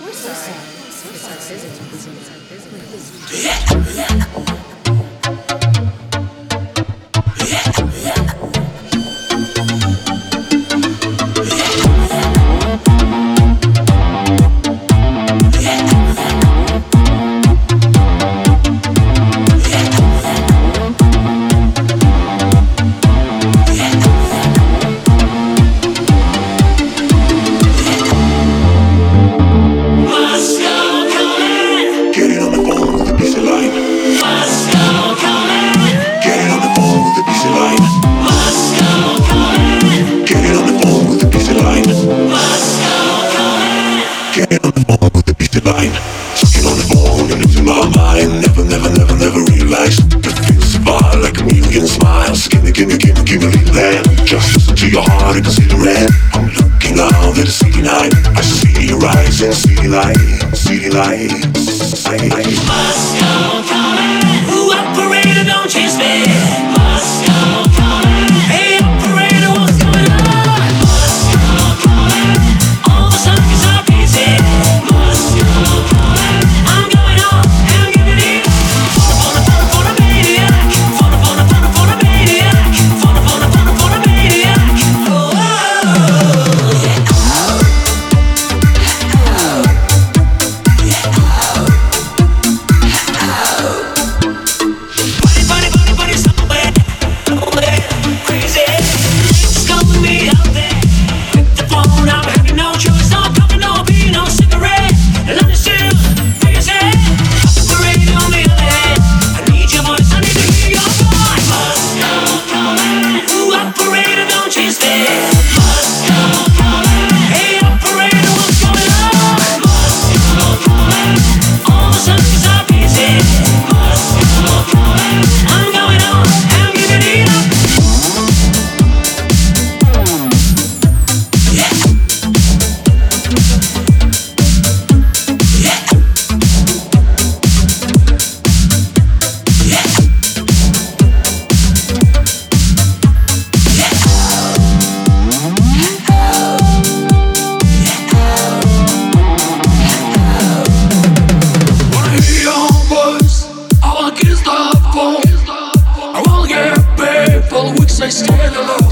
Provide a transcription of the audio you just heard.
We're sorry. We're sorry. We're sorry. We're sorry. We're sorry. We're sorry. divine. Fucking on the bone and losing my mind. Never, never, never, never realized that feels divine like a million smiles. Give me, give me, give me, give me a little. Just listen to your heart and consider it. I'm looking out at a city night. I see your eyes in city light, city light. Moscow. Let's do it alone.